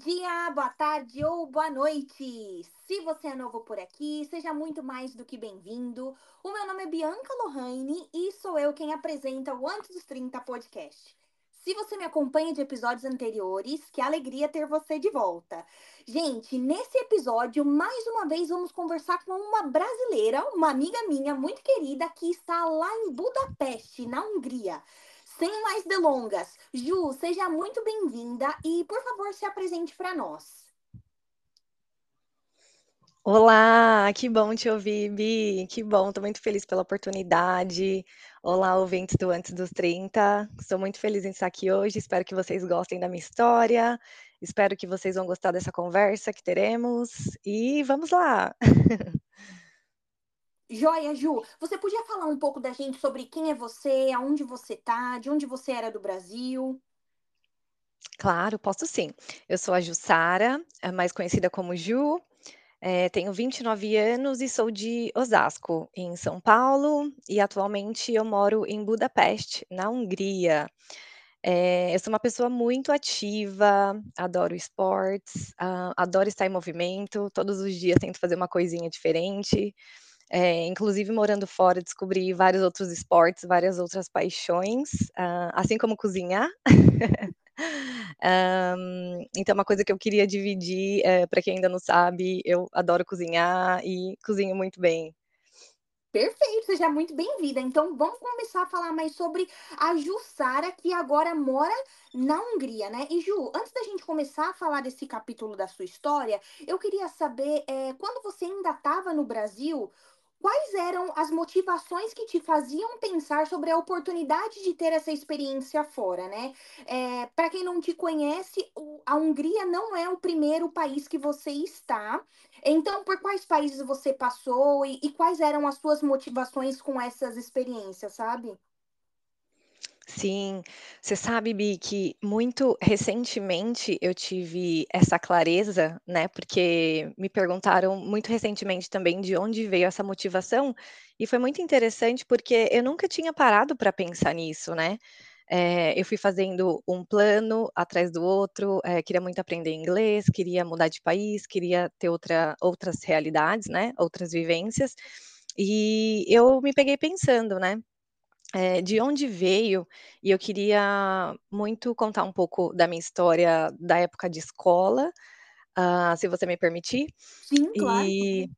dia, boa tarde ou boa noite. Se você é novo por aqui, seja muito mais do que bem-vindo. O meu nome é Bianca Lohane e sou eu quem apresenta o Antes dos 30 podcast. Se você me acompanha de episódios anteriores, que alegria ter você de volta. Gente, nesse episódio, mais uma vez vamos conversar com uma brasileira, uma amiga minha muito querida que está lá em Budapeste, na Hungria. Sem mais delongas, Ju, seja muito bem-vinda e, por favor, se apresente para nós. Olá, que bom te ouvir, Bi. Que bom, estou muito feliz pela oportunidade. Olá, ouvintes do Antes dos 30. Estou muito feliz em estar aqui hoje. Espero que vocês gostem da minha história. Espero que vocês vão gostar dessa conversa que teremos. E vamos lá! Joia, Ju, você podia falar um pouco da gente sobre quem é você, aonde você tá, de onde você era do Brasil? Claro, posso sim. Eu sou a Jussara, mais conhecida como Ju. É, tenho 29 anos e sou de Osasco, em São Paulo, e atualmente eu moro em Budapeste, na Hungria. É, eu sou uma pessoa muito ativa, adoro esportes, uh, adoro estar em movimento, todos os dias tento fazer uma coisinha diferente. É, inclusive, morando fora, descobri vários outros esportes, várias outras paixões, uh, assim como cozinhar. um, então, uma coisa que eu queria dividir, é, para quem ainda não sabe, eu adoro cozinhar e cozinho muito bem. Perfeito, seja muito bem-vinda. Então, vamos começar a falar mais sobre a Jussara, que agora mora na Hungria, né? E Ju, antes da gente começar a falar desse capítulo da sua história, eu queria saber, é, quando você ainda estava no Brasil, Quais eram as motivações que te faziam pensar sobre a oportunidade de ter essa experiência fora, né? É, Para quem não te conhece, a Hungria não é o primeiro país que você está. Então, por quais países você passou e, e quais eram as suas motivações com essas experiências, sabe? Sim, você sabe, Bi, que muito recentemente eu tive essa clareza, né? Porque me perguntaram muito recentemente também de onde veio essa motivação, e foi muito interessante porque eu nunca tinha parado para pensar nisso, né? Eh, eu fui fazendo um plano atrás do outro, eh, queria muito aprender inglês, queria mudar de país, queria ter outra, outras realidades, né? Outras vivências. E eu me peguei pensando, né? É, de onde veio, e eu queria muito contar um pouco da minha história da época de escola, ah, se você me permitir. Sim, claro. E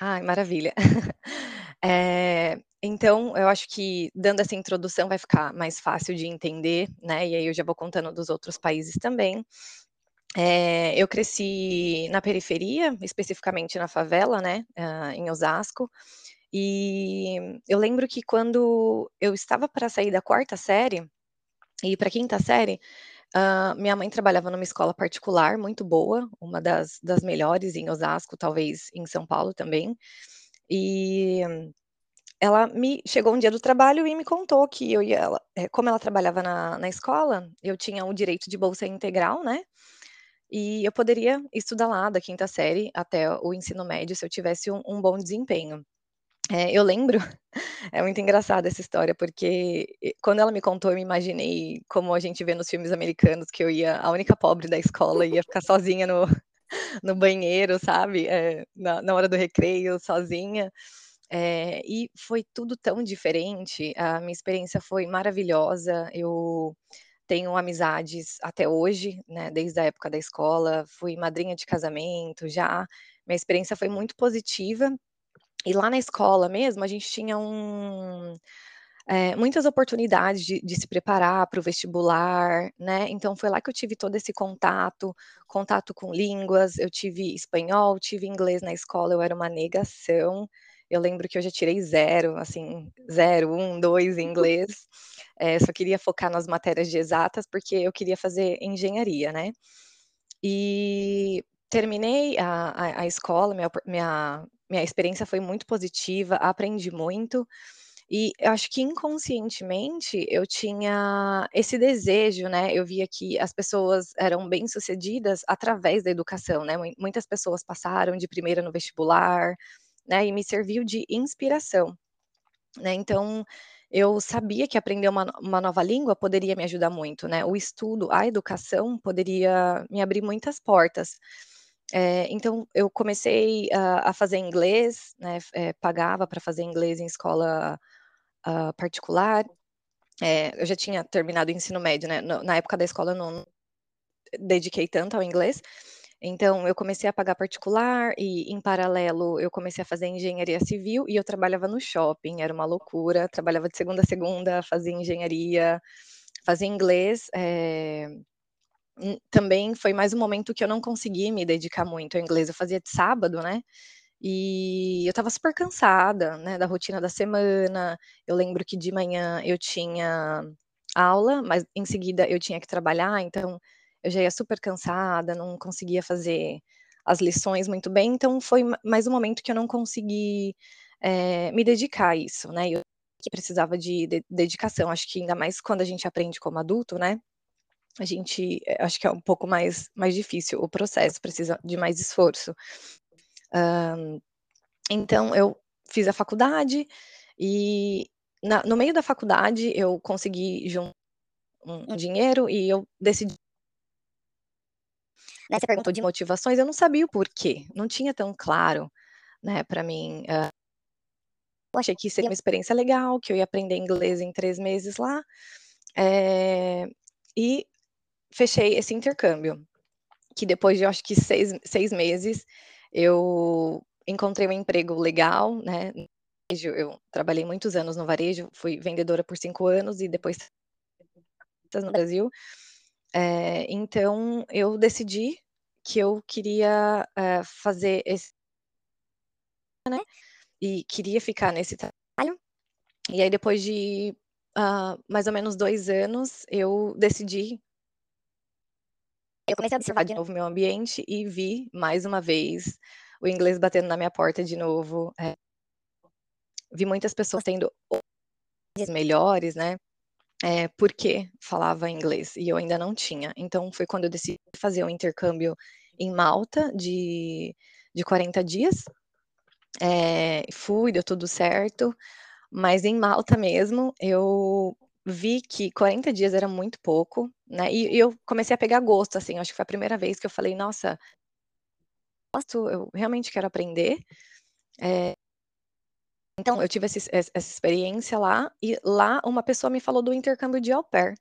ai, maravilha. Eh, então, eu acho que dando essa introdução vai ficar mais fácil de entender, né, e aí eu já vou contando dos outros países também. Eh, eu cresci na periferia, especificamente na favela, né, hã, em Osasco, e eu lembro que quando eu estava para sair da quarta série e para quinta série, hã, minha mãe trabalhava numa escola particular muito boa, uma das das melhores em Osasco, talvez em São Paulo também. E ela me chegou um dia do trabalho e me contou que eu ia ela eh, como ela trabalhava na na escola, eu tinha o direito de bolsa integral, né, e eu poderia estudar lá da quinta série até o ensino médio se eu tivesse um um bom desempenho. É, eu lembro, é muito engraçada essa história, porque quando ela me contou, eu me imaginei como a gente vê nos filmes americanos, que eu ia a única pobre da escola, ia ficar sozinha no no banheiro, sabe, eh, na na hora do recreio, sozinha. Eh, e foi tudo tão diferente, a minha experiência foi maravilhosa, eu tenho amizades até hoje, né, desde a época da escola, fui madrinha de casamento já, minha experiência foi muito positiva e lá na escola mesmo, a gente tinha um eh, muitas oportunidades de de se preparar para o vestibular, né, então foi lá que eu tive todo esse contato, contato com línguas, eu tive espanhol, tive inglês na escola, eu era uma negação. Eu lembro que eu já tirei 0, assim, 0, 1, 2 em inglês, eh, só queria focar nas matérias de exatas, porque eu queria fazer engenharia, né. E terminei a a a escola, minha minha minha experiência foi muito positiva, aprendi muito, e acho que inconscientemente eu tinha esse desejo, né, eu via que as pessoas eram bem-sucedidas através da educação, né, mui muitas pessoas passaram de primeira no vestibular, né, e me serviu de inspiração, né, então eu sabia que aprender uma uma nova língua poderia me ajudar muito, né, o estudo, a educação poderia me abrir muitas portas. Eh, então eu comecei a a fazer inglês, né, eh, pagava para fazer inglês em escola, hã, particular. Eh, eu já tinha terminado o ensino médio, né, na época da escola eu não dediquei tanto ao inglês, então eu comecei a pagar particular e, em paralelo, eu comecei a fazer engenharia civil e eu trabalhava no shopping, era uma loucura, trabalhava de segunda a segunda, fazia engenharia, fazia inglês, eh, também foi mais um momento que eu não consegui me dedicar muito ao inglês, eu fazia de sábado, né, e eu estava super cansada, né, da rotina da semana, eu lembro que de manhã eu tinha aula, mas em seguida eu tinha que trabalhar, então eu já ia super cansada, não conseguia fazer as lições muito bem, então foi ma mais um momento que eu não consegui, eh, me dedicar a isso, né, eu que precisava de dedicação, acho que ainda mais quando a gente aprende como adulto, né, a gente eh, acho que é um pouco mais mais difícil o processo, precisa de mais esforço. Hã, então eu fiz a faculdade e na no meio da faculdade eu consegui jun um dinheiro e eu decidi você perguntou de motivações, eu não sabia o porquê, não tinha tão claro, né, pra mim, hã eu achei que seria uma experiência legal, que eu ia aprender inglês em 3 meses lá, eh, e fechei esse intercâmbio, que depois de acho que 6 6 meses, eu encontrei um emprego legal, né, eu trabalhei muitos anos no varejo, fui vendedora por 5 anos e depois no Brasil, eh, então eu decidi que eu queria, eh, fazer esse né, e queria ficar nesse trabalho, e aí depois de, hã, mais ou menos 2 anos, eu decidi eu comecei a observar de novo o meu ambiente e vi, mais uma vez, o inglês batendo na minha porta de novo, eh vi muitas pessoas tendo melhores, né, eh, porque falava inglês e eu ainda não tinha, então foi quando eu decidi fazer o intercâmbio em Malta de de 40 dias, eh, fui, deu tudo certo, mas em Malta mesmo, eu vi que 40 dias era muito pouco, né, e e eu comecei a pegar gosto, assim, acho que foi a primeira vez que eu falei: "Nossa" "gosto, eu realmente quero aprender", eh então eu tive essa essa experiência lá, e lá uma pessoa me falou do intercâmbio de Au Pair,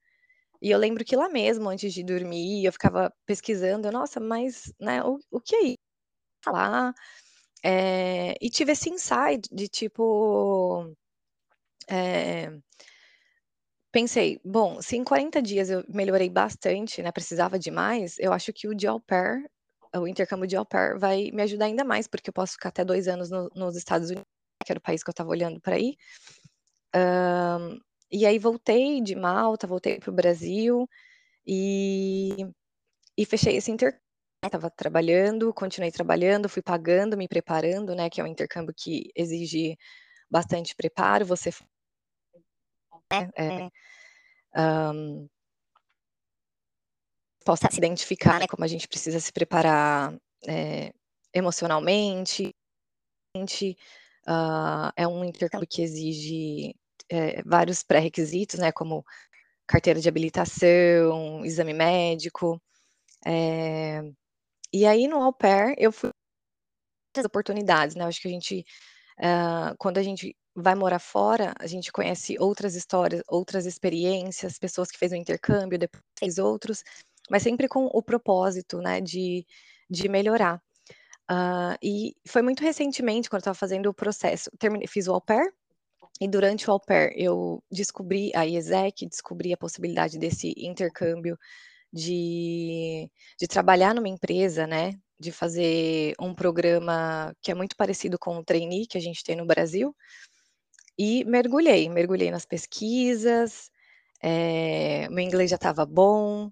e eu lembro que lá mesmo, antes de dormir, eu ficava pesquisando, "Nossa, mas, né, o o que é isso?" Falar, eh, e tive esse insight de tipo, eh pensei: "Bom, se em 40 dias eu melhorei bastante, né, precisava de mais, eu acho que o de Au Pair, o intercâmbio de Au Pair vai me ajudar ainda mais, porque eu posso ficar até 2 anos no nos Estados Unidos", que era o país que eu estava olhando pra ir. Hã, e aí voltei de Malta, voltei para o Brasil, e e fechei esse intercâmbio, estava trabalhando, continuei trabalhando, fui pagando, me preparando, né, que é um intercâmbio que exige bastante preparo, você f É, é, hã possa se identificar, né, como a gente precisa se preparar, eh, emocionalmente, mente, hã, é um intercâmbio que exige, eh, vários pré-requisitos, né, como carteira de habilitação, exame médico, eh, e aí no Au Pair eu fui muitas oportunidades, né, eu acho que a gente, hã, quando a gente vai morar fora, a gente conhece outras histórias, outras experiências, pessoas que fez o intercâmbio, depois fez outros, mas sempre com o propósito, né, de de melhorar. Hã, e foi muito recentemente, quando eu estava fazendo o processo, terminei fiz o Au Pair, e durante o Au Pair eu descobri a IESEC, descobri a possibilidade desse intercâmbio, de de trabalhar numa empresa, né, de fazer um programa que é muito parecido com o trainee que a gente tem no Brasil, e mergulhei, mergulhei nas pesquisas, eh, meu inglês já estava bom,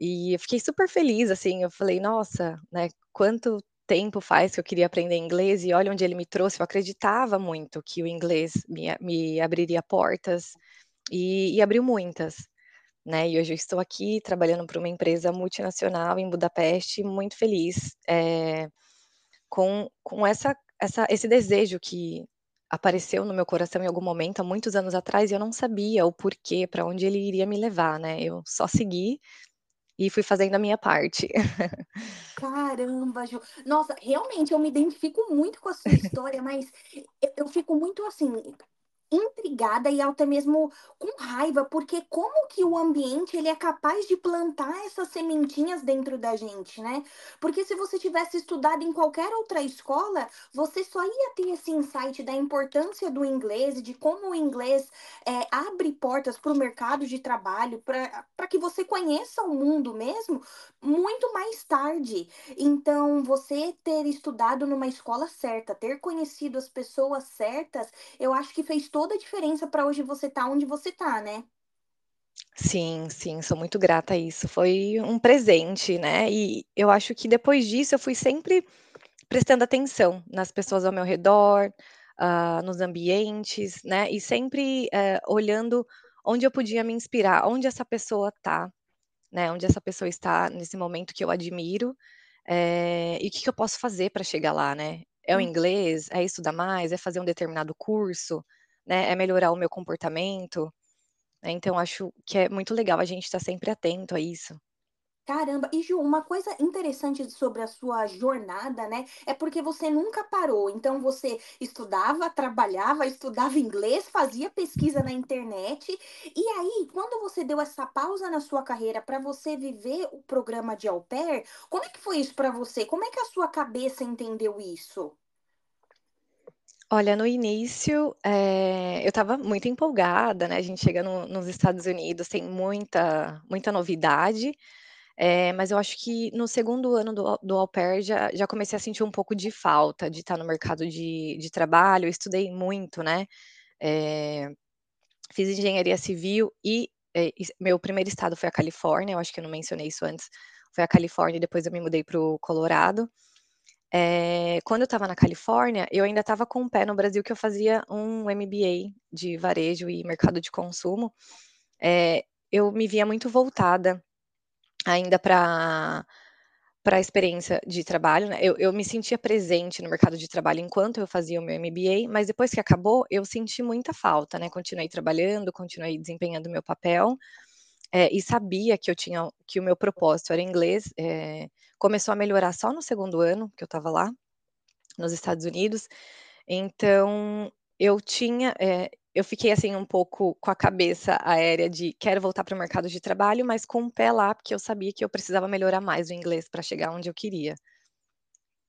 e eu fiquei super feliz, assim, eu falei: "Nossa, né, quanto tempo faz que eu queria aprender inglês e olha onde ele me trouxe", eu acreditava muito que o inglês me me abriria portas, e e abriu muitas, né, e hoje eu estou aqui trabalhando pra uma empresa multinacional em Budapeste, muito feliz, eh, com com essa essa esse desejo que apareceu no meu coração em algum momento há muitos anos atrás e eu não sabia o porquê, pra onde ele iria me levar, né, eu só segui e fui fazendo a minha parte. Caramba, Ju. Nossa, realmente eu me identifico muito com a sua história, mas eu eu fico muito, assim, intrigada e até mesmo com raiva, porque como que o ambiente ele é capaz de plantar essas sementinhas dentro da gente, né? Porque se você tivesse estudado em qualquer outra escola, você só ia ter esse insight da importância do inglês de como o inglês, eh, abre portas para o mercado de trabalho, pra que você conheça o mundo mesmo, muito mais tarde. Então, você ter estudado numa escola certa, ter conhecido as pessoas certas, eu acho que fez toda a diferença pra hoje você estar onde você está, né? Sim, sim, sou muito grata a isso, foi um presente, né, e eu acho que depois disso eu fui sempre prestando atenção nas pessoas ao meu redor, hã, nos ambientes, né, e sempre, eh, olhando onde eu podia me inspirar, onde essa pessoa tá, né, onde essa pessoa está nesse momento que eu admiro, eh, e o que que eu posso fazer pra chegar lá, né. É o Hum. inglês? É estudar mais? É fazer um determinado curso? Né, é melhorar o meu comportamento? Né, então acho que é muito legal a gente estar sempre atento a isso. Caramba. E Ju, uma coisa interessante sobre a sua jornada, né, é porque você nunca parou, então você estudava, trabalhava, estudava inglês, fazia pesquisa na internet, e aí quando você deu essa pausa na sua carreira pra você viver o programa de Au Pair, como é que foi isso pra você? Como é que a sua cabeça entendeu isso? Olha, no início, eh, eu estava muito empolgada, né, a gente chega no nos Estados Unidos, tem muita muita novidade, eh, mas eu acho que no 2º ano do do Au Pair já já comecei a sentir um pouco de falta de estar no mercado de de trabalho, eu estudei muito, né, eh, fiz engenharia civil e, es meu primeiro estado foi a Califórnia, eu acho que eu não mencionei isso antes, foi a Califórnia e depois eu me mudei para o Colorado. Eh, quando eu estava na Califórnia, eu ainda estava com um pé no Brasil que eu fazia um MBA de varejo e mercado de consumo, eh, eu me via muito voltada ainda pra pra experiência de trabalho, né, eu eu me sentia presente no mercado de trabalho enquanto eu fazia o meu MBA, mas depois que acabou, eu senti muita falta, né, continuei trabalhando, continuei desempenhando o meu papel, eh, e sabia que eu tinha que o meu propósito era inglês, eh, começou a melhorar só no 2º ano que eu estava lá, nos Estados Unidos, então eu tinha, eh, eu fiquei, assim, um pouco com a cabeça aérea de quero voltar para o mercado de trabalho, mas com um pé lá, porque eu sabia que eu precisava melhorar mais o inglês pra chegar onde eu queria.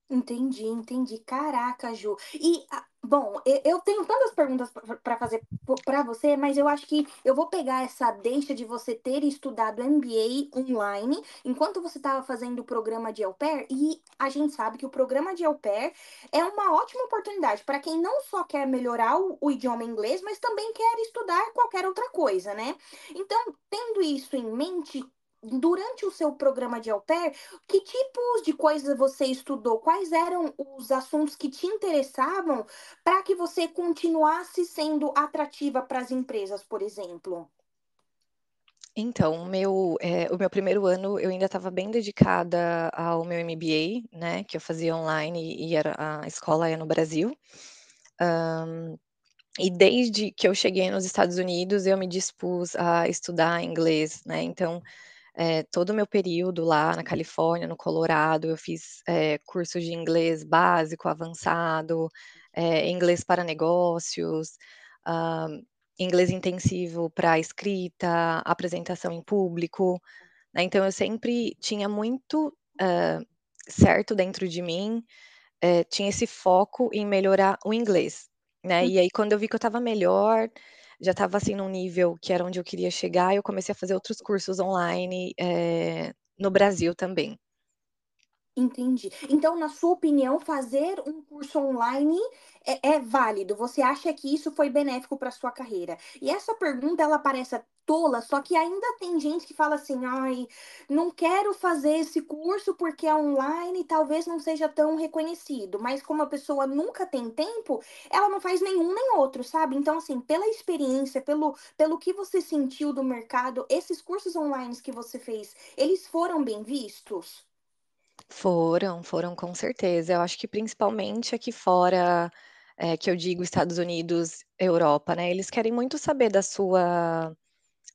Entendi, entendi. Caraca, Ju. E bom, eu tenho tantas perguntas pra fazer po pra você, mas eu acho que eu vou pegar essa deixa de você ter estudado MBA online, enquanto você estava fazendo o programa de Au Pair, e a gente sabe que o programa de Au Pair é uma ótima oportunidade pra quem não só quer melhorar o o idioma inglês, mas também quer estudar qualquer outra coisa, né. Então, tendo isso em mente, durante o seu programa de Au Pair, que tipos de coisas você estudou? Quais eram os assuntos que te interessavam pra que você continuasse sendo atrativa para as empresas, por exemplo? Então, meu, eh, o meu 1º ano eu ainda estava bem dedicada ao meu MBA, né, que eu fazia online e era a escola é no Brasil. Hã, e desde que eu cheguei nos Estados Unidos, eu me dispus a estudar inglês, né, então, eh, todo o meu período lá na Califórnia, no Colorado, eu fiz, eh, cursos de inglês básico, avançado, eh, inglês para negócios, hã, inglês intensivo pra escrita, apresentação em público, né, então eu sempre tinha muito, hã, certo dentro de mim, tinha esse foco em melhorar o inglês, né, Hum. e aí quando eu vi que eu estava melhor, já estava, assim, num nível que era onde eu queria chegar, eu comecei a fazer outros cursos online, eh, no Brasil também. Entendi. Então, na sua opinião, fazer um curso online é é válido? Você acha que isso foi benéfico pra sua carreira? E essa pergunta, ela parece tola, só que ainda tem gente que fala assim: "Ai, não quero fazer esse curso porque é online e talvez não seja tão reconhecido", mas como a pessoa nunca tem tempo, ela não faz nenhum nem outro, sabe. Então, assim, pela experiência, pelo pelo que você sentiu do mercado, esses cursos onlines que você fez, eles foram bem vistos? Foram, foram com certeza. Eu acho que principalmente aqui fora, eh, que eu digo Estados Unidos, Europa, né, eles querem muito saber da sua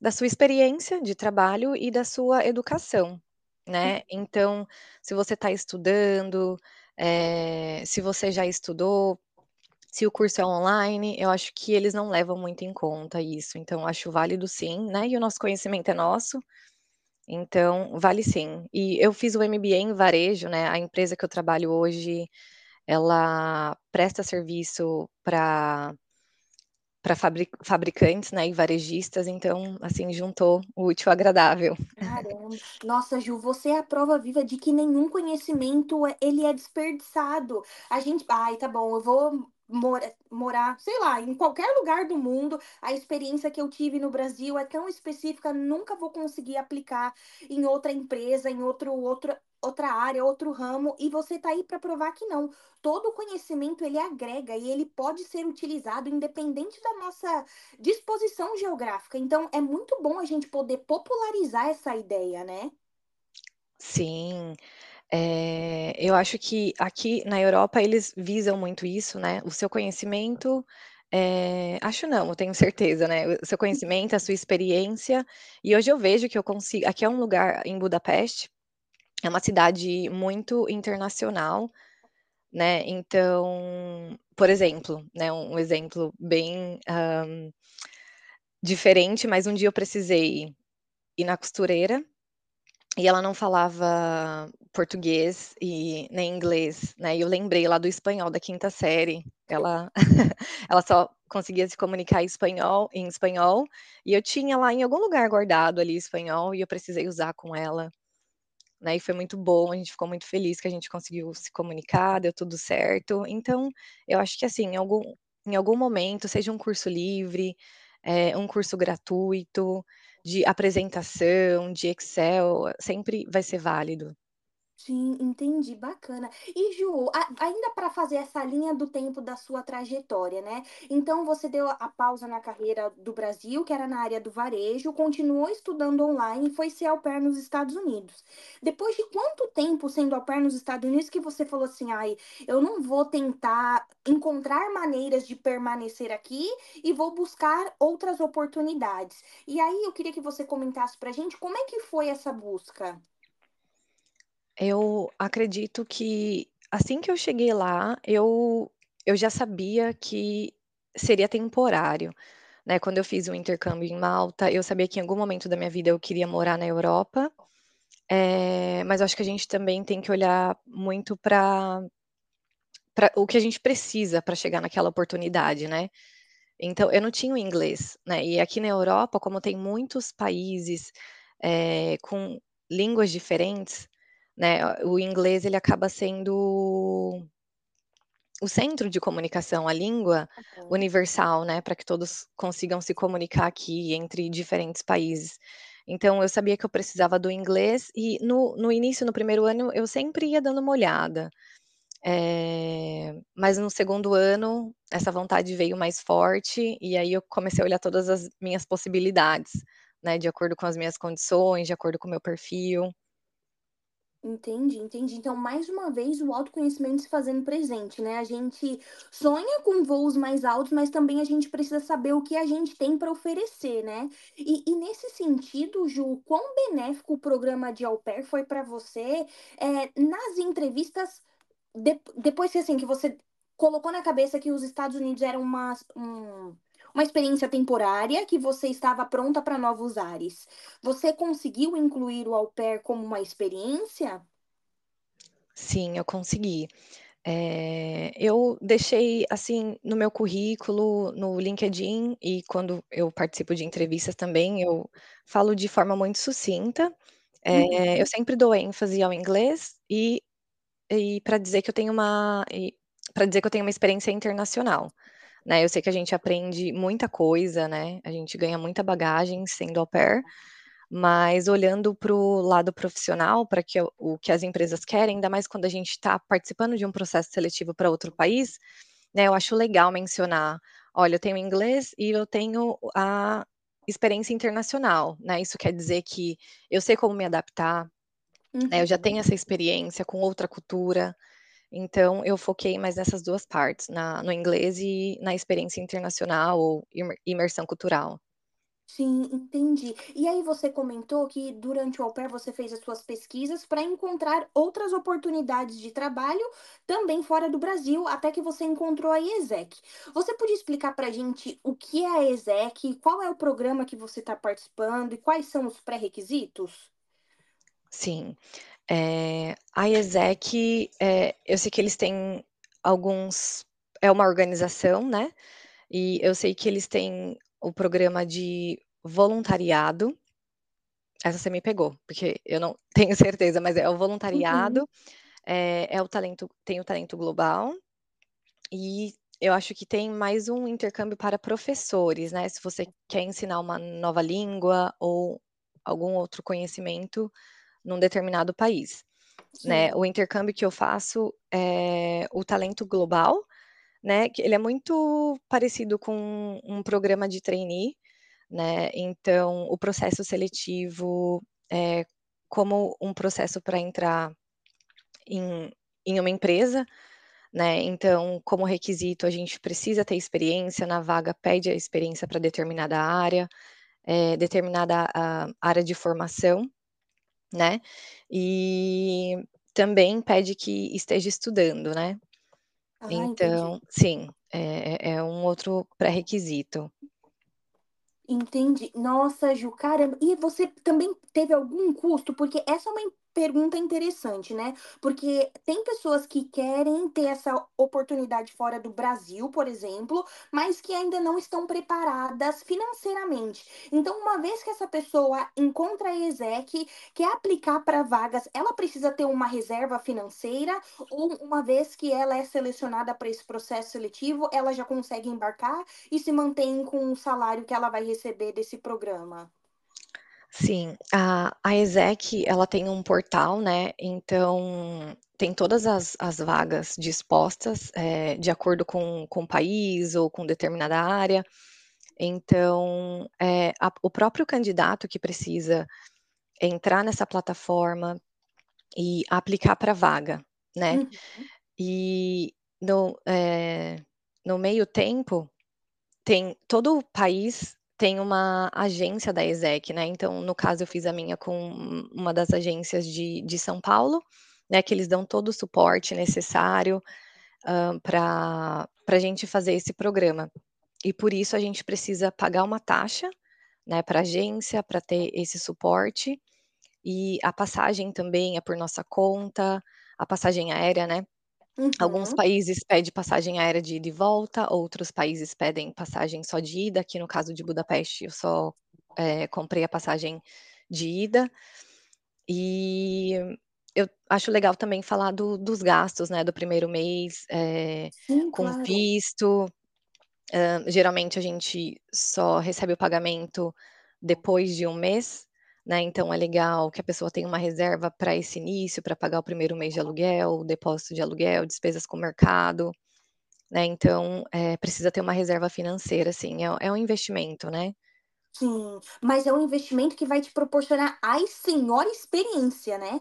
da sua experiência de trabalho e da sua educação, né. Então, se você tá estudando, eh, se você já estudou, se o curso é online, eu acho que eles não levam muito em conta isso, então acho válido sim, né, e o nosso conhecimento é nosso, então vale sim. E eu fiz o MBA em varejo, né, a empresa que eu trabalho hoje, ela presta serviço pra fabri fabricantes, né, e varejistas, então, assim, juntou o útil ao agradável. Caramba. Nossa, Ju, você é a prova viva de que nenhum conhecimento é ele é desperdiçado. A gente ai, tá bom, eu vou mora morar, sei lá, em qualquer lugar do mundo, a experiência que eu tive no Brasil é tão específica, nunca vou conseguir aplicar em outra empresa, em outro outra outra área, outro ramo, e você tá aí pra provar que não. Todo conhecimento ele agrega e ele pode ser utilizado independente da nossa disposição geográfica, então é muito bom a gente poder popularizar essa ideia, né. Sim, eh, eu acho que aqui na Europa eles visam muito isso, né, o seu conhecimento, eh, acho não, eu tenho certeza, né, o seu conhecimento, a sua experiência, e hoje eu vejo que eu consi aqui é um lugar em Budapeste, é uma cidade muito internacional, né, então, por exemplo, né, um exemplo bem, hã, diferente, mas um dia eu precisei ir na costureira, e ela não falava português e nem inglês, né, e eu lembrei lá do espanhol da quinta série, ela ela só conseguia se comunicar em espanhol em espanhol, e eu tinha lá em algum lugar guardado ali espanhol e eu precisei usar com ela, né, e foi muito bom, a gente ficou muito feliz que a gente conseguiu se comunicar, deu tudo certo. Então, eu acho que assim, em algum em algum momento, seja um curso livre, eh, um curso gratuito, de apresentação, de Excel, sempre vai ser válido. Sim, entendi, bacana. E Ju, a ainda pra fazer essa linha do tempo da sua trajetória, né, então você deu a pausa na carreira do Brasil, que era na área do varejo, continuou estudando online e foi ser au pair nos Estados Unidos. Depois de quanto tempo sendo au pair nos Estados Unidos que você falou assim: "Ai, eu não vou tentar encontrar maneiras de permanecer aqui e vou buscar outras oportunidades"? E aí eu queria que você comentasse pra gente como é que foi essa busca? Eu acredito que, assim que eu cheguei lá, eu eu já sabia que seria temporário, né, quando eu fiz o intercâmbio em Malta, eu sabia que em algum momento da minha vida eu queria morar na Europa, eh, mas acho que a gente também tem que olhar muito pra o que a gente precisa pra chegar naquela oportunidade, né. Então eu não tinha o inglês, né, e aqui na Europa, como tem muitos países, eh, com línguas diferentes, né, o inglês ele acaba sendo o centro de comunicação, a língua Aham. universal, né, pra que todos consigam se comunicar aqui entre diferentes países. Então eu sabia que eu precisava do inglês e no no início, no primeiro ano, eu sempre ia dando uma olhada, eh, mas no segundo ano, essa vontade veio mais forte, e aí eu comecei a olhar todas as minhas possibilidades, né, de acordo com as minhas condições, de acordo com o meu perfil. Entendi, entendi. Então, mais uma vez, o autoconhecimento se fazendo presente, né, a gente sonha com voos mais altos, mas também a gente precisa saber o que a gente tem pra oferecer, né. E e nesse sentido, Ju, quão benéfico o programa de au pair foi pra você, eh, nas entrevistas, dep depois que, assim, que você colocou na cabeça que os Estados Unidos eram umas um uma experiência temporária, que você estava pronta pra novos ares. Você conseguiu incluir o au pair como uma experiência? Sim, eu consegui. Eh, eu deixei, assim, no meu currículo, no LinkedIn e quando eu participo de entrevistas também, eu falo de forma muito sucinta. Eu Uhum. sempre dou ênfase ao inglês e e pra dizer que eu tenho uma pra dizer que eu tenho uma experiência internacional, né. Eu sei que a gente aprende muita coisa, né, a gente ganha muita bagagem sendo au pair, mas olhando para o lado profissional, pra que o que as empresas querem, ainda mais quando a gente tá participando de um processo seletivo pra outro país, né, eu acho legal mencionar: "Olha, eu tenho inglês e eu tenho a experiência internacional", né, isso quer dizer que eu sei como me adaptar, né, eu já Uhum. tenho essa experiência com outra cultura, Então eu foquei mais nessas 2 partes, na no inglês e na experiência internacional ou imer imersão cultural. Sim, entendi. E aí você comentou que durante o au pair você fez as suas pesquisas para encontrar outras oportunidades de trabalho, também fora do Brasil, até que você encontrou a IESEC. Você podia explicar para a gente o que é a IESEC, qual é o programa que você está participando e quais são os pré-requisitos? Sim, eh, a IESEC, eh, eu sei que eles têm alguns é uma organização, né, e eu sei que eles têm o programa de voluntariado. Essa você me pegou, porque eu não tenho certeza, mas é o Uhum. voluntariado, eh, é o talento tem o talento global, e eu acho que tem mais um intercâmbio para professores, né, se você quer ensinar uma nova língua ou algum outro conhecimento num determinado país, né. O intercâmbio que eu faço é o talento global, né, que ele é muito parecido com um programa de trainee, né, então o processo seletivo é como um processo para entrar em em uma empresa, né, então como requisito a gente precisa ter experiência, na vaga pede a experiência para determinada área, eh, determinada a área de formação, né, e também pede que esteja estudando, né. Ah, entendi. Então sim, é é é um outro pré-requisito. Entendi. Nossa, Ju, caramba. E você também teve algum custo? Porque essa é uma pergunta interessante, né, porque tem pessoas que querem ter essa oportunidade fora do Brasil, por exemplo, mas que ainda não estão preparadas financeiramente. Então, uma vez que essa pessoa encontra a IESEC, quer aplicar para vagas, ela precisa ter uma reserva financeira ou uma vez que ela é selecionada para esse processo seletivo, ela já consegue embarcar e se mantém com o salário que ela vai receber desse programa? Sim, a a IESEC ela tem um portal, né, então tem todas as as vagas dispostas, eh, de acordo com com o país ou com determinada área. Então, eh, a o próprio candidato que precisa entrar nessa plataforma e aplicar pra vaga, né. Uhum. E no, eh, no meio tempo, tem todo o país tem uma agência da IESEC, né, então no caso eu fiz a minha com uma das agências de de São Paulo, né, que eles dão todo o suporte necessário, hã, pra pra gente fazer esse programa. E por isso a gente precisa pagar uma taxa, né, pra agência, pra ter esse suporte, e a passagem também é por nossa conta, a passagem aérea, né. Alguns Uhum. países pede passagem aérea de ida e volta, outros países pedem passagem só de ida, aqui no caso de Budapeste eu só, eh, comprei a passagem de ida. E eu acho legal também falar do dos gastos, né, do 1º mês, eh, Sim, com claro. visto, hã, geralmente a gente só recebe o pagamento depois de 1 mês, né, então é legal que a pessoa tenha uma reserva pra esse início, pra pagar o 1º mês de aluguel, depósito de aluguel, despesas com o mercado, né, então, eh, precisa ter uma reserva financeira, assim, é é um investimento, né. Sim, mas é um investimento que vai te proporcionar, ai senhora experiência, né.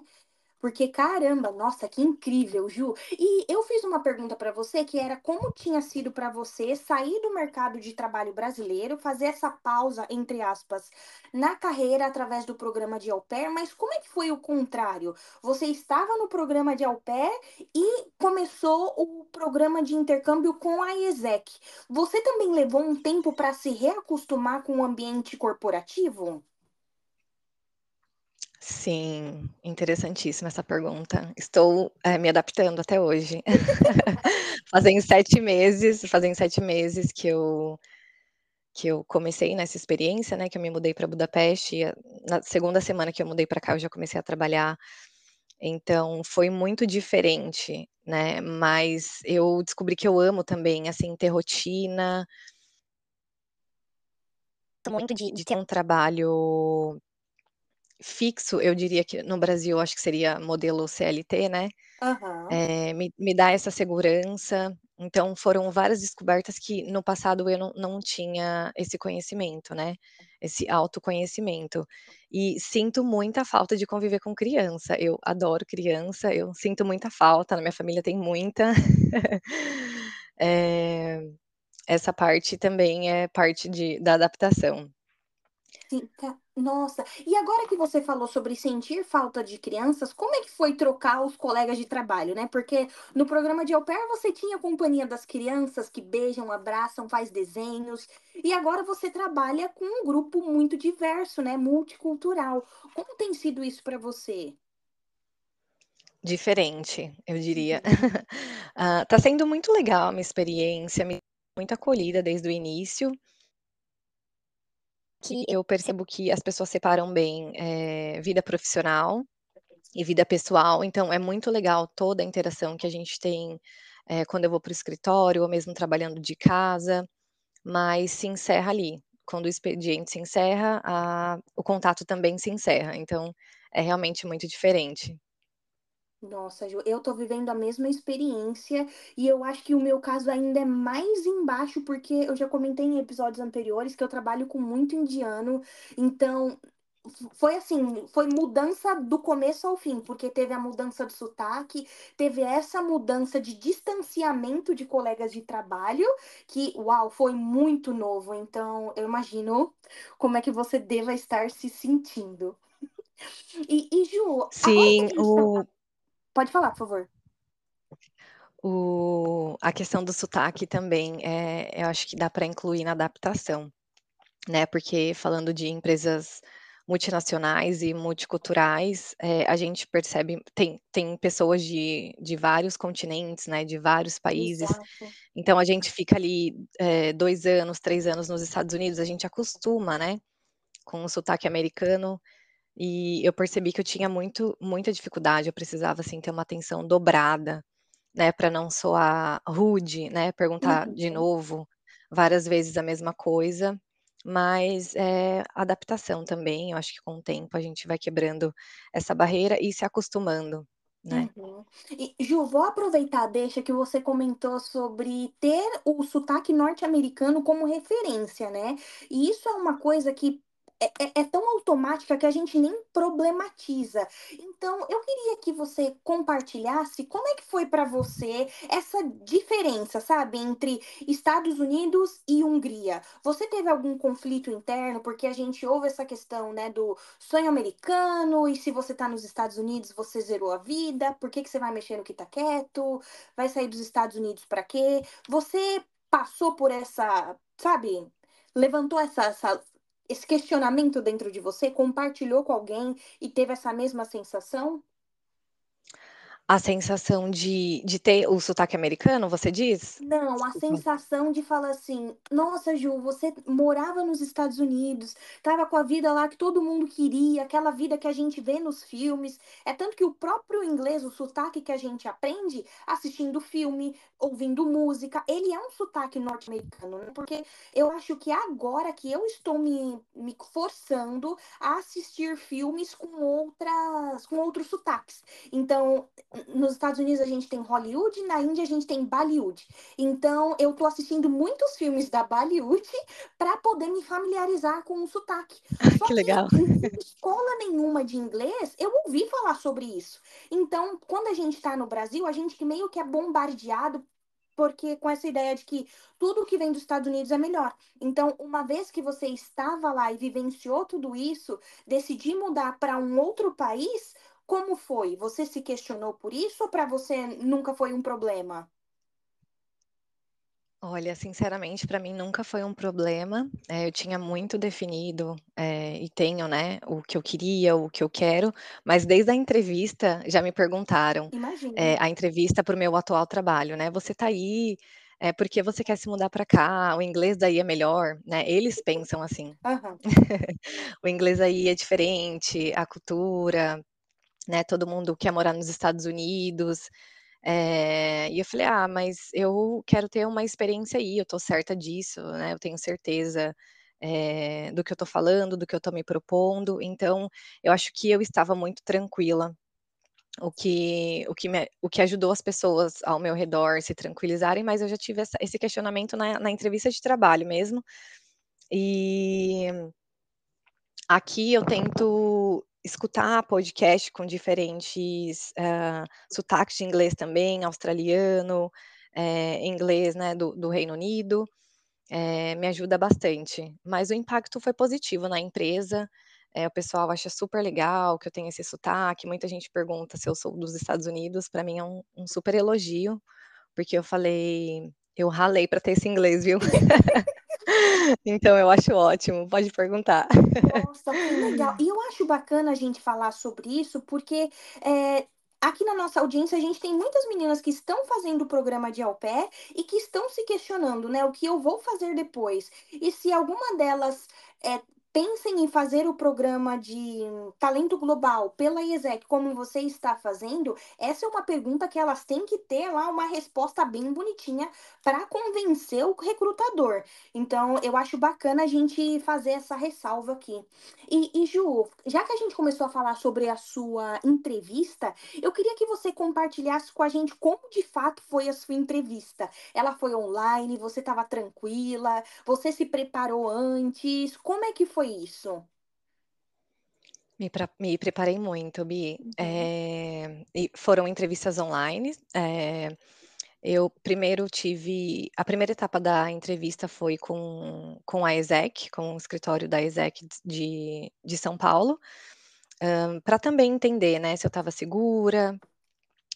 Porque caramba, nossa, que incrível, Ju. E eu fiz uma pergunta pra você que era como tinha sido pra você sair do mercado de trabalho brasileiro, fazer essa pausa, entre aspas, na carreira através do programa de au pair, mas como é que foi o contrário? Você estava no programa de au pair e começou o programa de intercâmbio com a IESEC. Você também levou um tempo pra se reacostumar com o ambiente corporativo? Sim, interessantíssima essa pergunta. Estou, eh, me adaptando até hoje. Fazem 7 meses fazem 7 meses que eu que eu comecei nessa experiência, né, que eu me mudei pra Budapeste na 2ª semana que eu mudei pra cá eu já comecei a trabalhar, então foi muito diferente, né, mas eu descobri que eu amo também, assim, ter rotina muito de de ter um trabalho fixo, eu diria que no Brasil acho que seria modelo CLT, né, Aham. eh, me me dá essa segurança, Então foram várias descobertas que no passado eu não não tinha esse conhecimento, né, esse autoconhecimento. E sinto muita falta de conviver com criança, eu adoro criança, eu sinto muita falta, na minha família tem muita. Eh, essa parte também é parte de da adaptação. Sim, tá. Nossa, e agora que você falou sobre sentir falta de crianças, como é que foi trocar os colegas de trabalho, né? Porque no programa de Au Pair você tinha a companhia das crianças que beijam, abraçam, faz desenhos, e agora você trabalha com um grupo muito diverso, né? Multicultural. Como tem sido isso para você? Diferente, eu diria. Ah, tá sendo muito legal a minha experiência, muito acolhida desde o início. Que eu percebo que as pessoas separam bem, eh, vida profissional e vida pessoal, então é muito legal toda a interação que a gente tem, eh, quando eu vou para o escritório ou mesmo trabalhando de casa, mas se encerra ali. Quando o expediente se encerra, a o contato também se encerra, então é realmente muito diferente. Nossa, Ju, eu tô vivendo a mesma experiência e eu acho que o meu caso ainda é mais embaixo, porque eu já comentei em episódios anteriores que eu trabalho com muito indiano, então foi assim, foi mudança do começo ao fim, porque teve a mudança de sotaque, teve essa mudança de distanciamento de colegas de trabalho, que, uau, foi muito novo, então eu imagino como é que você deva estar se sentindo. E, e Ju, Sim, gente tá. o Pode falar, por favor. o a questão do sotaque também, eh, eu acho que dá para incluir na adaptação, né, porque falando de empresas multinacionais e multiculturais, eh, a gente percebe tem tem pessoas de de vários continentes, né, de vários países, Exato. então a gente fica ali, eh, 2 anos, 3 anos nos Estados Unidos, a gente acostuma, né, com o sotaque americano, e eu percebi que eu tinha muito muita dificuldade, eu precisava, assim, ter uma atenção dobrada, né, para não soar rude, né, perguntar de Uhum, novo várias vezes a mesma coisa, mas, é adaptação também, eu acho que com o tempo a gente vai quebrando essa barreira e se acostumando, né. uhum. E, Ju, vou aproveitar, deixa que você comentou sobre ter o sotaque norte-americano como referência, né? E isso é uma coisa que é, é- é tão automática que a gente nem problematiza. Então, eu queria que você compartilhasse como é que foi para você essa diferença, sabe, entre Estados Unidos e Hungria. Você teve algum conflito interno? Porque a gente ouve essa questão, né, do sonho americano, e se você tá nos Estados Unidos, você zerou a vida, por que que você vai mexer no que tá quieto? Vai sair dos Estados Unidos pra quê? Você passou por essa, sabe, levantou essa, essa- esse questionamento dentro de você, compartilhou com alguém e teve essa mesma sensação? A sensação de de ter o sotaque americano, você diz? Não, a sensação de falar assim: "Nossa, Ju, você morava nos Estados Unidos, estava com a vida lá que todo mundo queria, aquela vida que a gente vê nos filmes". É tanto que o próprio inglês, o sotaque que a gente aprende assistindo filme, ouvindo música, ele é um sotaque norte-americano, né, porque eu acho que agora que eu estou me me forçando a assistir filmes com outras com outros sotaques. Então, nos Estados Unidos a gente tem Hollywood, na Índia a gente tem Bollywood. Então, eu tô assistindo muitos filmes da Bollywood para poder me familiarizar com o sotaque. Ai, Só que que legal. em escola nenhuma de inglês eu ouvi falar sobre isso. Então, quando a gente está no Brasil, a gente que meio que é bombardeado porque com essa ideia de que tudo que vem dos Estados Unidos é melhor. Então, uma vez que você estava lá e vivenciou tudo isso, decidir mudar para um outro país, como foi? Você se questionou por isso ou para você nunca foi um problema? Olha, sinceramente, para mim nunca foi um problema, eh, eu tinha muito definido, eh, e tenho, né, o que eu queria, o que eu quero, mas desde a entrevista já me perguntaram, Imagino. eh, a entrevista para o meu atual trabalho, né: "Você tá aí, eh, porque você quer se mudar para cá? O inglês daí é melhor?", né, eles pensam assim. Aham. "O inglês aí é diferente, a cultura, né, todo mundo quer morar nos Estados Unidos". Eh, e eu falei: "Ah, mas eu quero ter uma experiência aí, eu tô certa disso, né, eu tenho certeza, eh, do que eu tô falando, do que eu tô me propondo", então eu acho que eu estava muito tranquila, o que o que me o que ajudou as pessoas ao meu redor se tranquilizarem, mas eu já tive essa esse questionamento na na entrevista de trabalho mesmo. E aqui eu tento escutar podcast com diferentes, hã, sotaques de inglês também, australiano, eh, inglês, né, do do Reino Unido, eh, me ajuda bastante. Mas o impacto foi positivo na empresa, eh, o pessoal acha super legal que eu tenho esse sotaque, muita gente pergunta se eu sou dos Estados Unidos, pra mim é um um super elogio, porque eu falei eu ralei pra ter esse inglês, viu. Então eu acho ótimo, pode perguntar. Nossa, que legal. E eu acho bacana a gente falar sobre isso, porque, eh, aqui na nossa audiência, a gente tem muitas meninas que estão fazendo o programa de Au Pair e que estão se questionando, né, "O que eu vou fazer depois?". E se alguma delas, eh, pensem em fazer o programa de talento global pela IESEC, como você está fazendo, essa é uma pergunta que elas têm que ter lá uma resposta bem bonitinha pra convencer o recrutador. Então eu acho bacana a gente fazer essa ressalva aqui. E e Ju, já que a gente começou a falar sobre a sua entrevista, eu queria que você compartilhasse com a gente como de fato foi a sua entrevista. Ela foi online, você estava tranquila, você se preparou antes, como é que foi isso? Me pra me preparei muito, Bi. Uhum. E foram entrevistas online, eh, eu primeiro tive a primeira etapa da entrevista foi com com a ESEC, com o escritório da ESEC de de São Paulo, hã, pra também entender, né, se eu estava segura,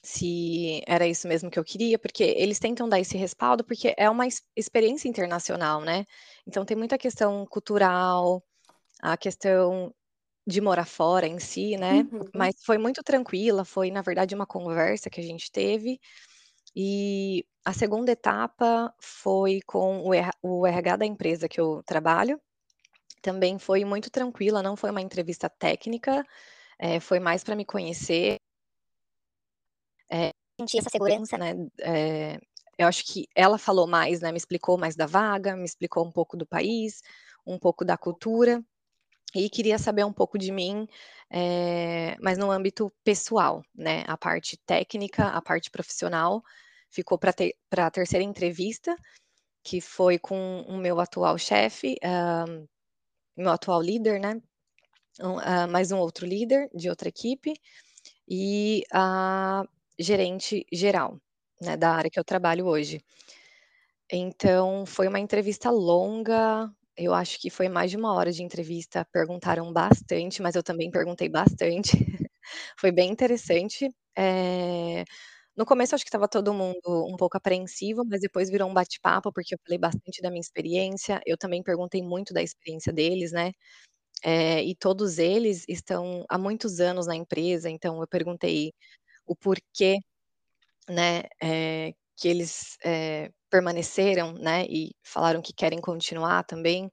se era isso mesmo que eu queria, porque eles tentam dar esse respaldo, porque é uma ex experiência internacional, né, então tem muita questão cultural, a questão de morar fora em si, né, Uhum. mas foi muito tranquila, foi na verdade uma conversa que a gente teve, e a segunda etapa foi com o RH da empresa que eu trabalho, também foi muito tranquila, não foi uma entrevista técnica, eh, foi mais pra me conhecer. Eh, sentir essa segurança, né, eh, eu acho que ela falou mais, né, me explicou mais da vaga, me explicou um pouco do país, um pouco da cultura, e queria saber um pouco de mim, eh, mas no âmbito pessoal, né, a parte técnica, a parte profissional, ficou pra ter pra terceira entrevista, que foi com o meu atual chefe, meu atual líder, né, um hã, mais um outro líder de outra equipe, e a gerente geral, né, da área que eu trabalho hoje. Então foi uma entrevista longa, eu acho que foi mais de 1 hora de entrevista, perguntaram bastante, mas eu também perguntei bastante, foi bem interessante. Eh, no começo acho que estava todo mundo um pouco apreensivo, mas depois virou um bate-papo, porque eu falei bastante da minha experiência, eu também perguntei muito da experiência deles, né, eh, e todos eles estão há muitos anos na empresa, então eu perguntei o porquê, né, eh, que eles, eh, permaneceram, né, e falaram que querem continuar também,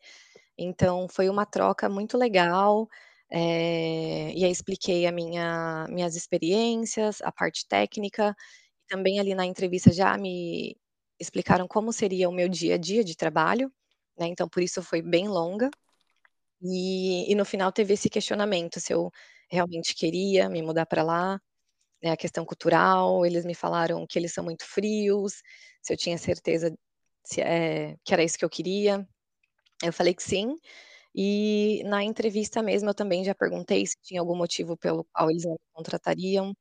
então foi uma troca muito legal, eh, e aí expliquei a minha minhas experiências, a parte técnica, também ali na entrevista já me explicaram como seria o meu dia a dia de trabalho, né, então por isso foi bem longa, e e no final teve esse questionamento se eu realmente queria me mudar pra lá, né, a questão cultural, eles me falaram que eles são muito frios, se eu tinha certeza se eh, que era isso que eu queria, eu falei que sim, e na entrevista mesmo eu também já perguntei se tinha algum motivo pelo qual eles não me contratariam,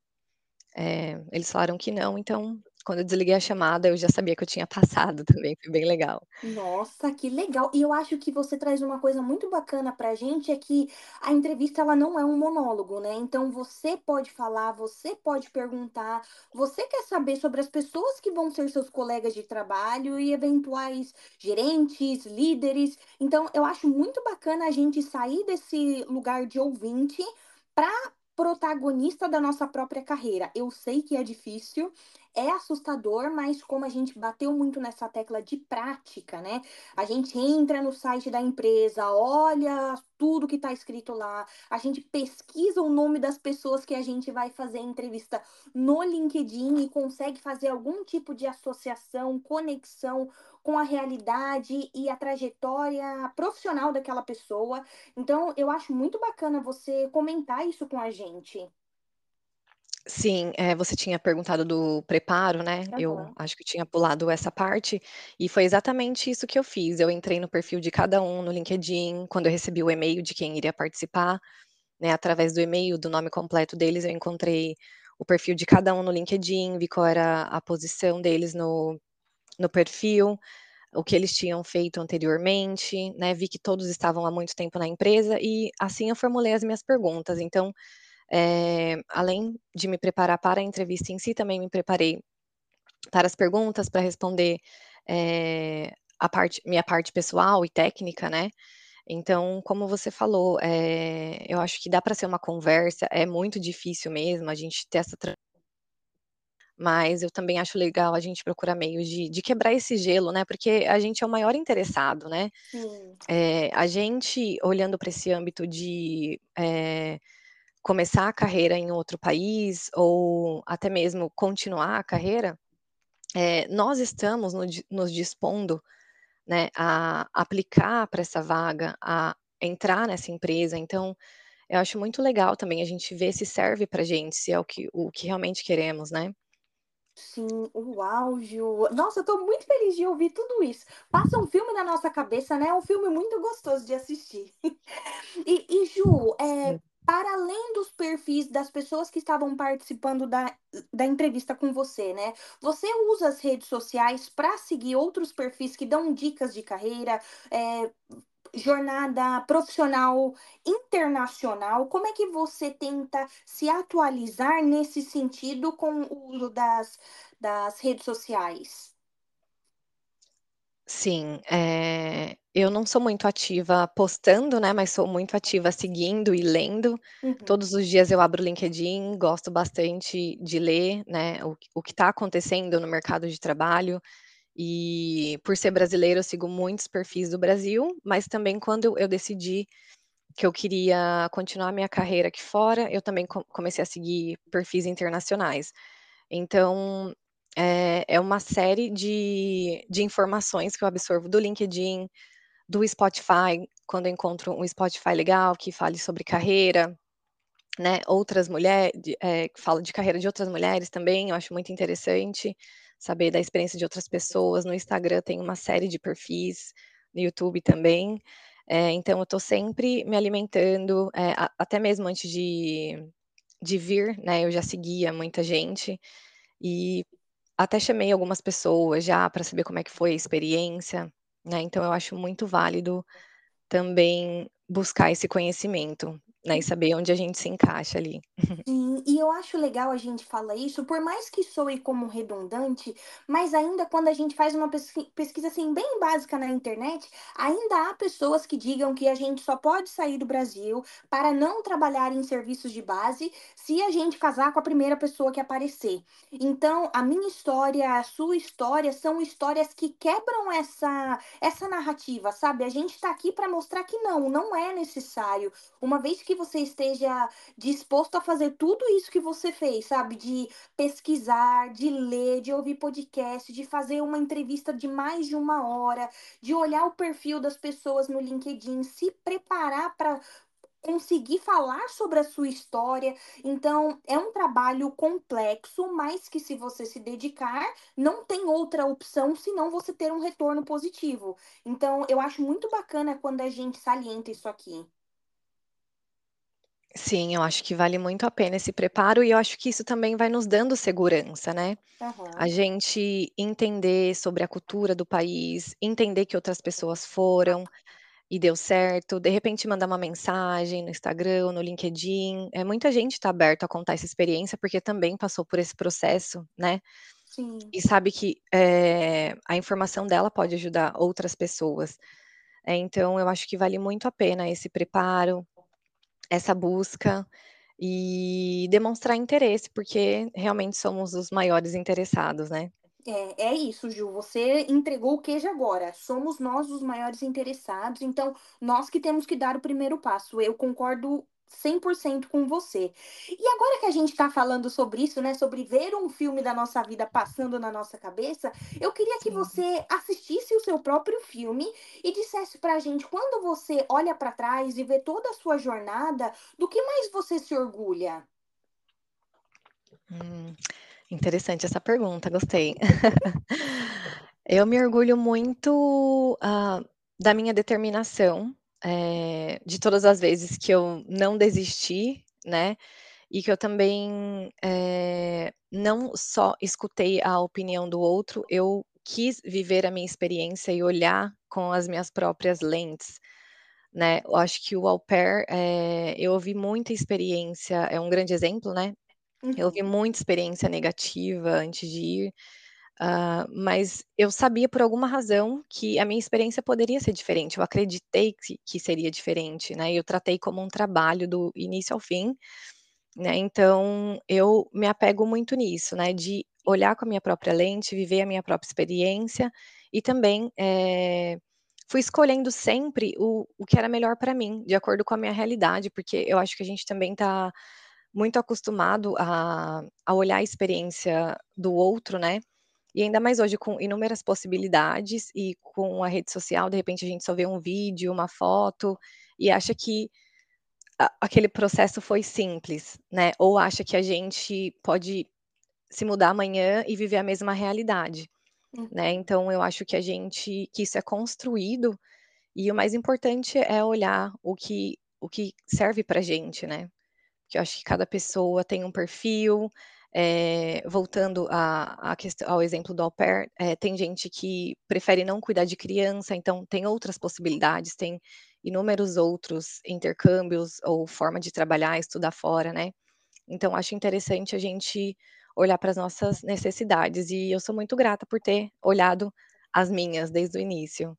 eh, eles falaram que não, então quando eu desliguei a chamada eu já sabia que eu tinha passado também, foi bem legal. Nossa, que legal. E eu acho que você traz uma coisa muito bacana pra gente, é que a entrevista ela não é um monólogo, né, então você pode falar, você pode perguntar, você quer saber sobre as pessoas que vão ser seus colegas de trabalho e eventuais gerentes, líderes, então eu acho muito bacana a gente sair desse lugar de ouvinte pra protagonista da nossa própria carreira. Eu sei que é difícil, é assustador, mas como a gente bateu muito nessa tecla de prática, né, a gente entra no site da empresa, olha tudo que tá escrito lá, a gente pesquisa o nome das pessoas que a gente vai fazer entrevista no LinkedIn e consegue fazer algum tipo de associação, conexão com a realidade e a trajetória profissional daquela pessoa, então eu acho muito bacana você comentar isso com a gente. Sim, eh, você tinha perguntado do preparo, né, eu Aham. acho que tinha pulado essa parte, e foi exatamente isso que eu fiz, eu entrei no perfil de cada um no LinkedIn, quando eu recebi o e-mail de quem iria participar, né, através do e-mail, do nome completo deles, eu encontrei o perfil de cada um no LinkedIn, vi qual era a posição deles no no perfil, o que eles tinham feito anteriormente, né, vi que todos estavam há muito tempo na empresa e assim eu formulei as minhas perguntas. Então, eh, além de me preparar para a entrevista em si, também me preparei para as perguntas, para responder, eh, a parte minha parte pessoal e técnica, né. Então, como você falou, eh, eu acho que dá para ser uma conversa, é muito difícil mesmo a gente ter essa mas eu também acho legal a gente procurar meios de de quebrar esse gelo, né, porque a gente é o maior interessado, né. Eh, a gente olhando para esse âmbito de, começar a carreira em outro país ou até mesmo continuar a carreira, eh, nós estamos no nos dispondo, né, a aplicar para essa vaga, a entrar nessa empresa, então eu acho muito legal também a gente ver se serve pra gente, se é o que o que realmente queremos, né. Sim, uau, Ju. Nossa, eu tô muito feliz de ouvir tudo isso. Passa um filme na nossa cabeça, né, é um filme muito gostoso de assistir. E e Ju, eh, Para dos perfis das pessoas que estavam participando da da entrevista com você, né, você usa as redes sociais pra seguir outros perfis que dão dicas de carreira, eh, jornada profissional internacional? Como é que você tenta se atualizar nesse sentido com o uso das das redes sociais? Sim, eh, eu não sou muito ativa postando, né, mas sou muito ativa seguindo e lendo. Uhum. Todos os dias eu abro o LinkedIn, gosto bastante de ler, né, o que o que tá acontecendo no mercado de trabalho, e por ser brasileira eu sigo muitos perfis do Brasil, mas também quando eu decidi que eu queria continuar minha carreira aqui fora, eu também co comecei a seguir perfis internacionais. Então, eh, é uma série de de informações que eu absorvo do LinkedIn, do Spotify, quando eu encontro um Spotify legal que fale sobre carreira, né, outras mulher de eh, fala de carreira de outras mulheres também, eu acho muito interessante saber da experiência de outras pessoas. No Instagram tem uma série de perfis, no YouTube também, eh, então eu tô sempre me alimentando, eh, a até mesmo antes de de vir, né, eu já seguia muita gente, e até chamei algumas pessoas já pra saber como é que foi a experiência, né, então eu acho muito válido também buscar esse conhecimento, né, e saber onde a gente se encaixa ali. Sim, e eu acho legal a gente falar isso, por mais que soe como redundante, mas ainda quando a gente faz uma pesqui pesquisa, assim, bem básica na internet, ainda há pessoas que digam que a gente só pode sair do Brasil para não trabalhar em serviços de base, se a gente casar com a primeira pessoa que aparecer. Então, a minha história, a sua história, são histórias que quebram essa essa narrativa, sabe. A gente tá aqui pra mostrar que não, não é necessário, uma vez que você esteja disposto a fazer tudo isso que você fez, sabe, de pesquisar, de ler, de ouvir podcast, de fazer uma entrevista de mais de 1 hora, de olhar o perfil das pessoas no LinkedIn, se preparar pra conseguir falar sobre a sua história. Então, é um trabalho complexo, mas que se você se dedicar, não tem outra opção senão você ter um retorno positivo. Então, eu acho muito bacana quando a gente salienta isso aqui. Sim, eu acho que vale muito a pena esse preparo e eu acho que isso também vai nos dando segurança, né. A Aham. gente entender sobre a cultura do país, entender que outras pessoas foram e deu certo, de repente mandar uma mensagem no Instagram no LinkedIn, eh, muita gente tá aberto a contar essa experiência, porque também passou por esse processo, né, Sim. e sabe que, eh, a informação dela pode ajudar outras pessoas. Eh, então eu acho que vale muito a pena esse preparo, essa busca e demonstrar interesse, porque realmente somos os maiores interessados, né. É, é isso, Ju, você entregou o queijo agora, somos nós os maiores interessados, então nós que temos que dar o primeiro passo, eu concordo 100% com você. E agora que a gente tá falando sobre isso, né, sobre ver um filme da nossa vida passando na nossa cabeça, eu queria que Sim. você assistisse o seu próprio filme e dissesse pra gente, quando você olha pra trás e vê toda a sua jornada, do que mais você se orgulha? Hum, interessante essa pergunta, gostei. Eu me orgulho muito, hã, da minha determinação, eh, de todas as vezes que eu não desisti, né, e que eu também, eh, não só escutei a opinião do outro, eu quis viver a minha experiência e olhar com as minhas próprias lentes, né. Eu acho que o au pair, eh, eu ouvi muita experiência é um grande exemplo, né, eu ouvi Uhum. muita experiência negativa antes de ir, hã, mas eu sabia por alguma razão que a minha experiência poderia ser diferente, eu acreditei que que seria diferente, né, e eu tratei como um trabalho do início ao fim, né, então eu me apego muito nisso, né, de olhar com a minha própria lente, viver a minha própria experiência e também, eh, fui escolhendo sempre o o que era melhor pra mim, de acordo com a minha realidade, porque eu acho que a gente também tá muito acostumado a a olhar a experiência do outro, né, e ainda mais hoje com inúmeras possibilidades e com a rede social, de repente a gente só vê um vídeo, uma foto e acha que aquele processo foi simples, né, ou acha que a gente pode se mudar amanhã e viver a mesma realidade, né. Uhum. Então eu acho que a gente que isso é construído, e o mais importante é olhar o que o que serve pra gente, né, porque eu acho que cada pessoa tem um perfil, eh, voltando à à questão ao exemplo do au pair, eh, tem gente que prefere não cuidar de criança, então tem outras possibilidades, tem inúmeros outros intercâmbios ou forma de trabalhar, estudar fora, né. Então acho interessante a gente olhar para as nossas necessidades e eu sou muito grata por ter olhado as minhas desde o início.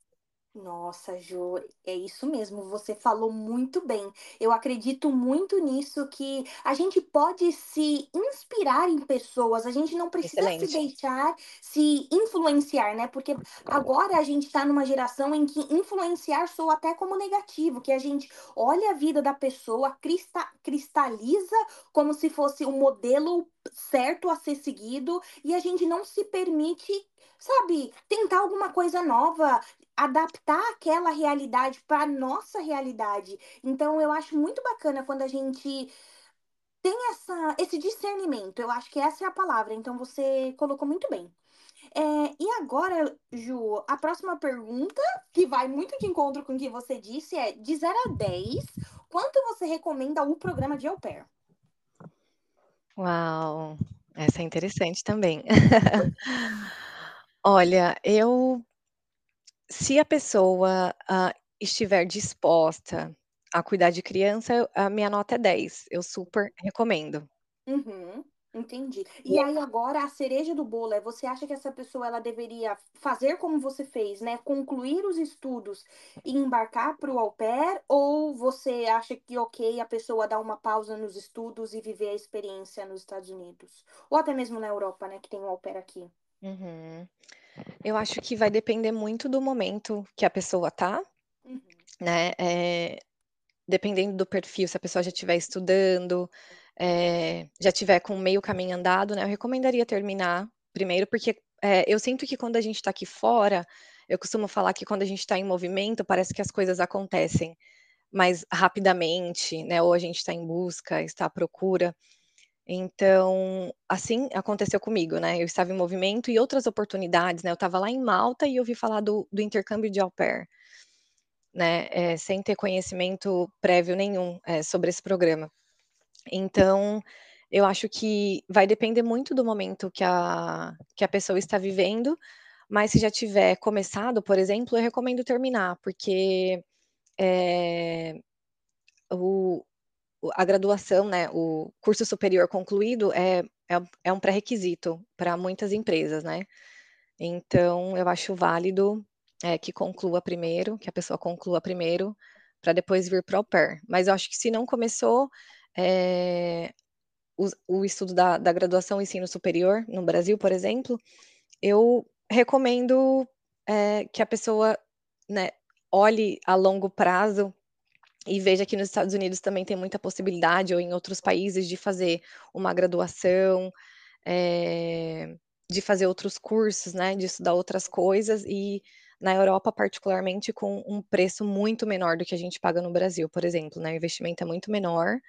Nossa, Jô, é isso mesmo, você falou muito bem. Eu acredito muito nisso, que a gente pode se inspirar em pessoas, a gente não precisa se Excelente. deixar se influenciar, né, porque agora a gente tá numa geração em que influenciar soa até como negativo, que a gente olha a vida da pessoa, crista cristaliza como se fosse o modelo certo a ser seguido, e a gente não se permite, sabe, tentar alguma coisa nova, adaptar aquela realidade pra nossa realidade. Então eu acho muito bacana quando a gente tem essa esse discernimento, eu acho que essa é a palavra, então você colocou muito bem. Eh, e agora, Ju, a próxima pergunta, que vai muito de encontro com o que você disse, é: de 0 a 10, quanto você recomenda o programa de au pair? Uau, essa é interessante também. Olha, eu se a pessoa, hã, estiver disposta a cuidar de criança, a minha nota é 10, eu super recomendo. Uhum, entendi. E é aí agora a cereja do bolo é, você acha que essa pessoa ela deveria fazer como você fez, né, concluir os estudos e embarcar para o au pair, ou você acha que ok, a pessoa dar uma pausa nos estudos e viver a experiência nos Estados Unidos? Ou até mesmo na Europa, né, que tem o au pair aqui. Uhum. Eu acho que vai depender muito do momento que a pessoa tá, Uhum. né, eh, dependendo do perfil, se a pessoa já estiver estudando, eh, já tiver com meio caminho andado, né, eu recomendaria terminar primeiro, porque, eh, eu sinto que quando a gente tá aqui fora, eu costumo falar que quando a gente tá em movimento, parece que as coisas acontecem mais rapidamente, né, ou a gente tá em busca, está à procura. Então, assim aconteceu comigo, né, eu estava em movimento e outras oportunidades, né, eu estava lá em Malta e ouvi falar do do intercâmbio de au pair. Né, eh, sem ter conhecimento prévio nenhum, eh, sobre esse programa. Então, eu acho que vai depender muito do momento que a que a pessoa está vivendo, mas se já tiver começado, por exemplo, eu recomendo terminar, porque, eh, o a graduação, né, o curso superior concluído é é um é um pré-requisito pra muitas empresas, né. Então eu acho válido, eh, que conclua primeiro, que a pessoa conclua primeiro, pra depois vir para o pair. Mas eu acho que se não começou, eh, os o estudo da da graduação, ensino superior, no Brasil, por exemplo, eu recomendo, eh, que a pessoa, né, olhe a longo prazo e veja que nos Estados Unidos também tem muita possibilidade ou em outros países de fazer uma graduação, eh, de fazer outros cursos, né, de estudar outras coisas e na Europa, particularmente, com um preço muito menor do que a gente paga no Brasil, por exemplo, né, o investimento é muito menor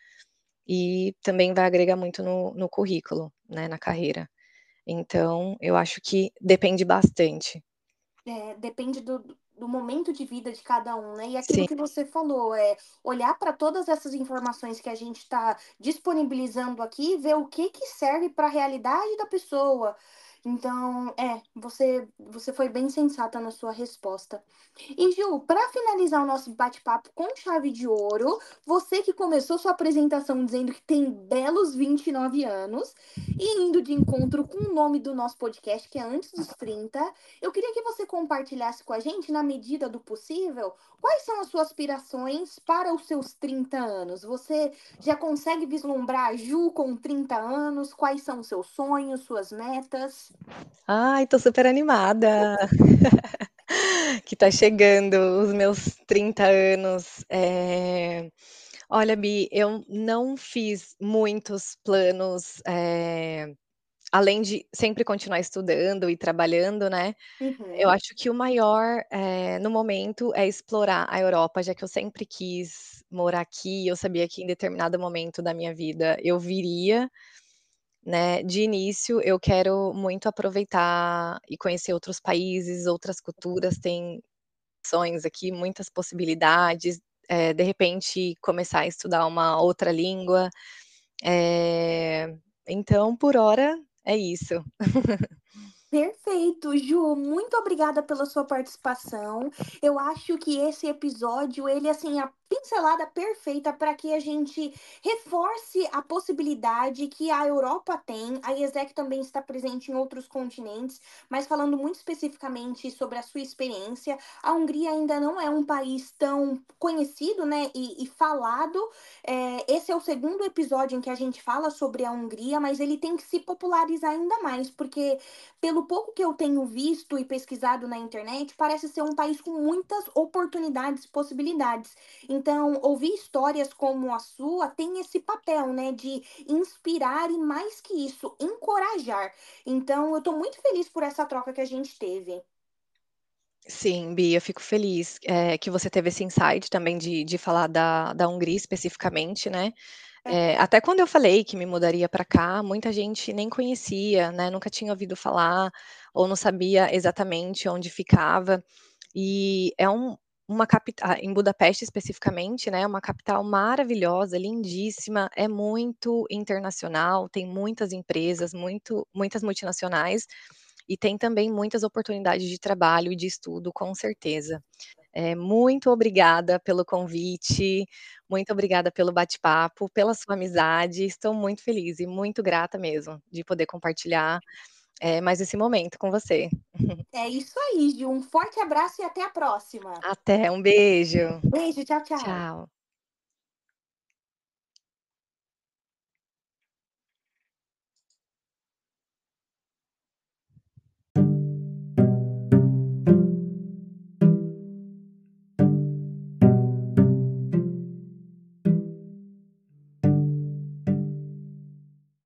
e também vai agregar muito no no currículo, né, na carreira. Então, eu acho que depende bastante. É, depende do do momento de vida de cada um, né, e aquilo Sim. que você falou, eh, olhar pra todas essas informações que a gente tá disponibilizando aqui e ver o que que serve pra realidade da pessoa. Então, é, você você foi bem sensata na sua resposta. E Ju, pra finalizar o nosso bate-papo com chave de ouro, você que começou sua apresentação dizendo que tem belos 29 anos, e indo de encontro com o nome do nosso podcast, que é Antes dos 30, eu queria que você compartilhasse com a gente, na medida do possível, quais são as suas aspirações para os seus 30 anos? Você já consegue vislumbrar a Ju com 30 anos? Quais são os seus sonhos, suas metas? Ai, tô super animada, que tá chegando os meus 30 anos. Eh, olha, Bi, eu não fiz muitos planos, eh, além de sempre continuar estudando e trabalhando, né, eu Uhum. acho que o maior, eh, no momento, é explorar a Europa, já que eu sempre quis morar aqui, eu sabia que em determinado momento da minha vida eu viria, né. De início, eu quero muito aproveitar e conhecer outros países, outras culturas, tem opções aqui, muitas possibilidades, eh, de repente começar a estudar uma outra língua, eh, então por hora é isso. Perfeito, Ju, muito obrigada pela sua participação. Eu acho que esse episódio, ele, assim, pincelada perfeita pra que a gente reforce a possibilidade que a Europa tem, a IESEC também está presente em outros continentes, mas falando muito especificamente sobre a sua experiência, a Hungria ainda não é um país tão conhecido, né, e e falado, eh, esse é o 2º episódio em que a gente fala sobre a Hungria, mas ele tem que se popularizar ainda mais, porque pelo pouco que eu tenho visto e pesquisado na internet, parece ser um país com muitas oportunidades e possibilidades. Então, ouvir histórias como a sua tem esse papel, né, de inspirar e mais que isso, encorajar. Então eu tô muito feliz por essa troca que a gente teve. Sim, Bi, eu fico feliz, eh, que você teve esse insight também de de falar da da Hungria especificamente, né. Aham. até quando eu falei que me mudaria pra cá, muita gente nem conhecia, né, nunca tinha ouvido falar, ou não sabia exatamente onde ficava. E é um uma capita em Budapeste especificamente, né, é uma capital maravilhosa, lindíssima, é muito internacional, tem muitas empresas, muito muitas multinacionais, e tem também muitas oportunidades de trabalho e de estudo, com certeza. Eh, muito obrigada pelo convite, muito obrigada pelo bate-papo, pela sua amizade, estou muito feliz e muito grata mesmo, de poder compartilhar, eh, mais esse momento com você. É isso aí, Ju, um forte abraço e até a próxima. Até, um beijo. Beijo, tchau, tchau. Tchau.